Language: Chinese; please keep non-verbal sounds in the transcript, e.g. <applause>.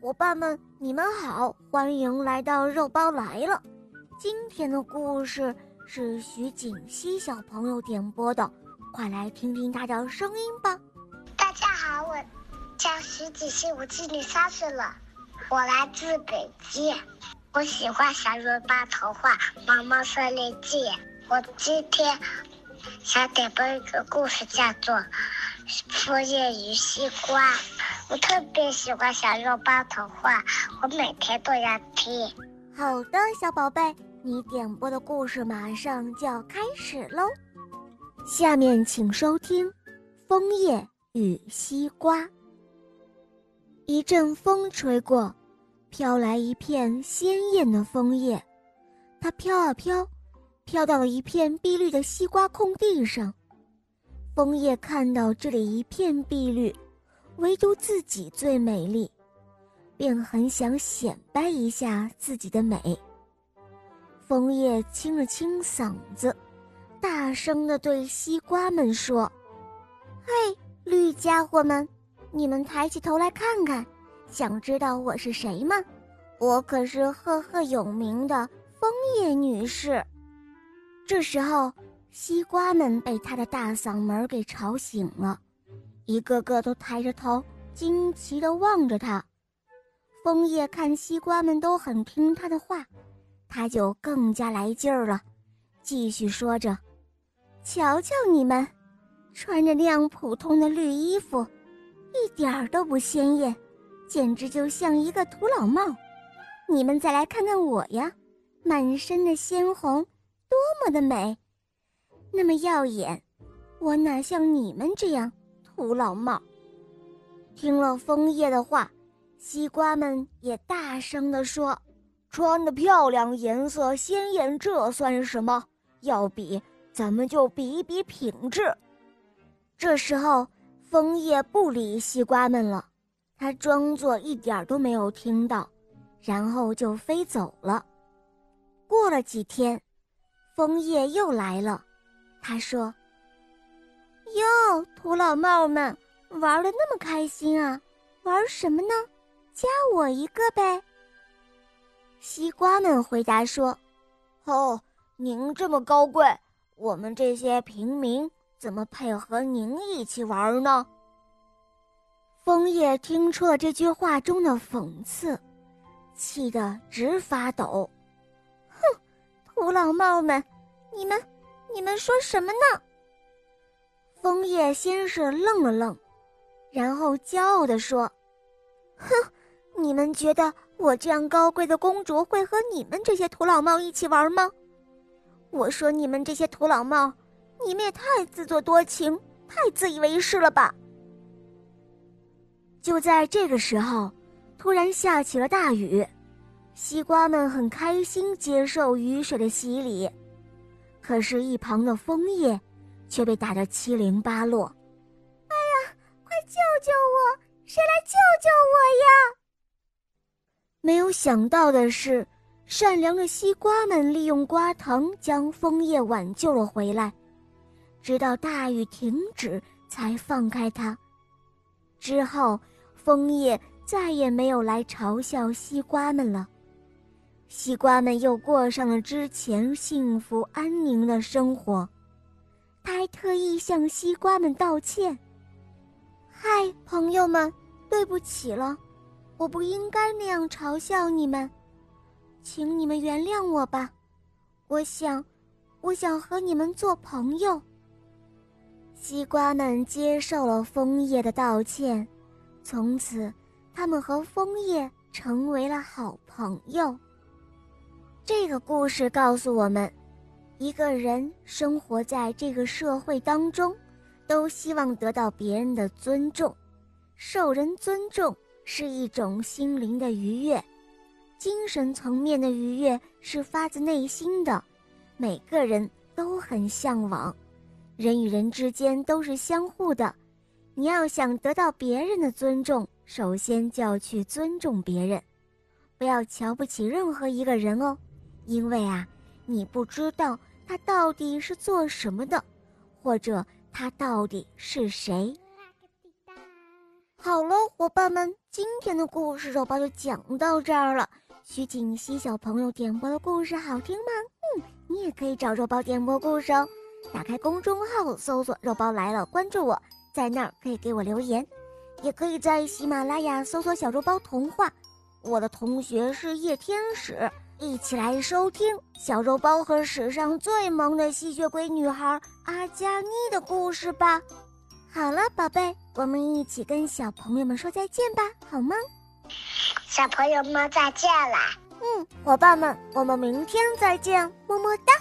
伙伴们，你们好，欢迎来到肉包来了。今天的故事是徐锦熙小朋友点播的，快来听听他的声音吧。大家好，我叫徐锦熙，我今年三岁了，我来自北京，我喜欢《小肉包童话》《毛毛森林记》。我今天想点播一个故事，叫做《枫叶与西瓜》。我特别喜欢《小肉包童话》，我每天都要听。好的，小宝贝，你点播的故事马上就要开始喽。下面请收听《枫叶与西瓜》。一阵风吹过，飘来一片鲜艳的枫叶，它飘啊飘，飘到了一片碧绿的西瓜空地上。枫叶看到这里一片碧绿。唯独自己最美丽，便很想显摆一下自己的美。枫叶清了清嗓子，大声地对西瓜们说：“嘿，绿家伙们，你们抬起头来看看，想知道我是谁吗？我可是赫赫有名的枫叶女士。”这时候，西瓜们被他的大嗓门给吵醒了。一个个都抬着头，惊奇地望着他。枫叶看西瓜们都很听他的话，他就更加来劲儿了，继续说着：“瞧瞧你们，穿着那样普通的绿衣服，一点儿都不鲜艳，简直就像一个土老帽。你们再来看看我呀，满身的鲜红，多么的美，那么耀眼。我哪像你们这样？”土老帽。听了枫叶的话，西瓜们也大声地说：“穿的漂亮，颜色鲜艳，这算什么？要比，咱们就比一比品质。”这时候，枫叶不理西瓜们了，他装作一点都没有听到，然后就飞走了。过了几天，枫叶又来了，他说。哟，土老帽们玩的那么开心啊！玩什么呢？加我一个呗。西瓜们回答说：“哦，您这么高贵，我们这些平民怎么配合您一起玩呢？”枫叶听出了这句话中的讽刺，气得直发抖。哼，土老帽们，你们，你们说什么呢？枫叶先是愣了愣，然后骄傲地说：“ <laughs> 哼，你们觉得我这样高贵的公主会和你们这些土老帽一起玩吗？我说你们这些土老帽，你们也太自作多情，太自以为是了吧！”就在这个时候，突然下起了大雨，西瓜们很开心接受雨水的洗礼，可是，一旁的枫叶。却被打得七零八落。哎呀，快救救我！谁来救救我呀？没有想到的是，善良的西瓜们利用瓜藤将枫叶挽救了回来，直到大雨停止才放开它。之后，枫叶再也没有来嘲笑西瓜们了。西瓜们又过上了之前幸福安宁的生活。他还特意向西瓜们道歉。嗨，朋友们，对不起了，我不应该那样嘲笑你们，请你们原谅我吧。我想，我想和你们做朋友。西瓜们接受了枫叶的道歉，从此，他们和枫叶成为了好朋友。这个故事告诉我们。一个人生活在这个社会当中，都希望得到别人的尊重，受人尊重是一种心灵的愉悦，精神层面的愉悦是发自内心的，每个人都很向往。人与人之间都是相互的，你要想得到别人的尊重，首先就要去尊重别人，不要瞧不起任何一个人哦，因为啊，你不知道。他到底是做什么的，或者他到底是谁？好了，伙伴们，今天的故事肉包就讲到这儿了。徐锦熙小朋友点播的故事好听吗？嗯，你也可以找肉包点播故事哦。打开公众号搜索“肉包来了”，关注我，在那儿可以给我留言，也可以在喜马拉雅搜索“小肉包童话”。我的同学是叶天使，一起来收听小肉包和史上最萌的吸血鬼女孩阿加妮的故事吧。好了，宝贝，我们一起跟小朋友们说再见吧，好吗？小朋友们再见啦！嗯，伙伴们，我们明天再见，么么哒。